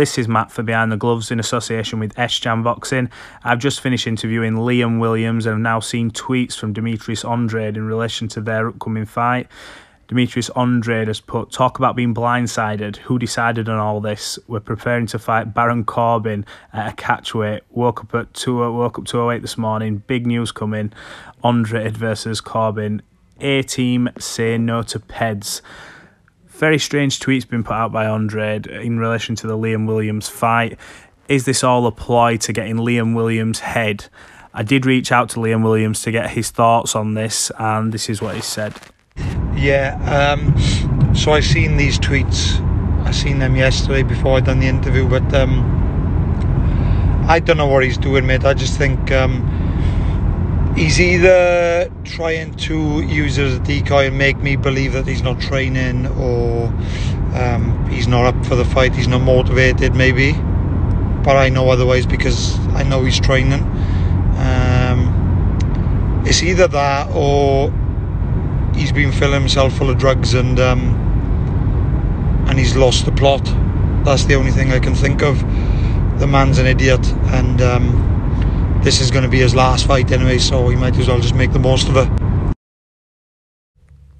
This is Matt for Behind the Gloves in association with Jam Boxing. I've just finished interviewing Liam Williams and have now seen tweets from Demetrius Andrade in relation to their upcoming fight. Demetrius Andrade has put, talk about being blindsided. Who decided on all this? We're preparing to fight Baron Corbin at a catchweight. Woke up at two. Woke up 208 this morning. Big news coming. Andrade versus Corbin. A team say no to PEDs. Very strange tweets been put out by Andrade in relation to the Liam Williams fight. Is this all a ploy to get in Liam Williams' head? I did reach out to Liam Williams to get his thoughts on this, and this is what he said. Yeah, um, so I seen these tweets. I seen them yesterday before I done the interview, but um, I don't know what he's doing, mate. I just think um, he's either trying to use it as a decoy and make me believe that he's not training, or um, he's not up for the fight. He's not motivated, maybe. But I know otherwise because I know he's training. Um, it's either that or he's been filling himself full of drugs and um, and he's lost the plot. That's the only thing I can think of. The man's an idiot, and um, this is going to be his last fight anyway, so he might as well just make the most of it.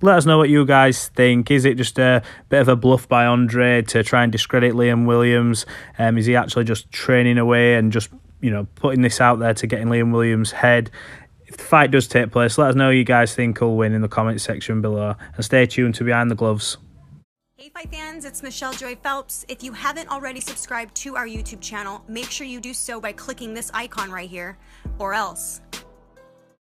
Let us know what you guys think. Is it just a bit of a bluff by Andre to try and discredit Liam Williams? Um, is he actually just training away and just you know putting this out there to get in Liam Williams' head? if the fight does take place, let us know you guys think who'll win in the comment section below. And stay tuned to Behind the Gloves. Hey fight fans, it's Michelle Joy Phelps. If you haven't already subscribed to our YouTube channel, make sure you do so by clicking this icon right here, or else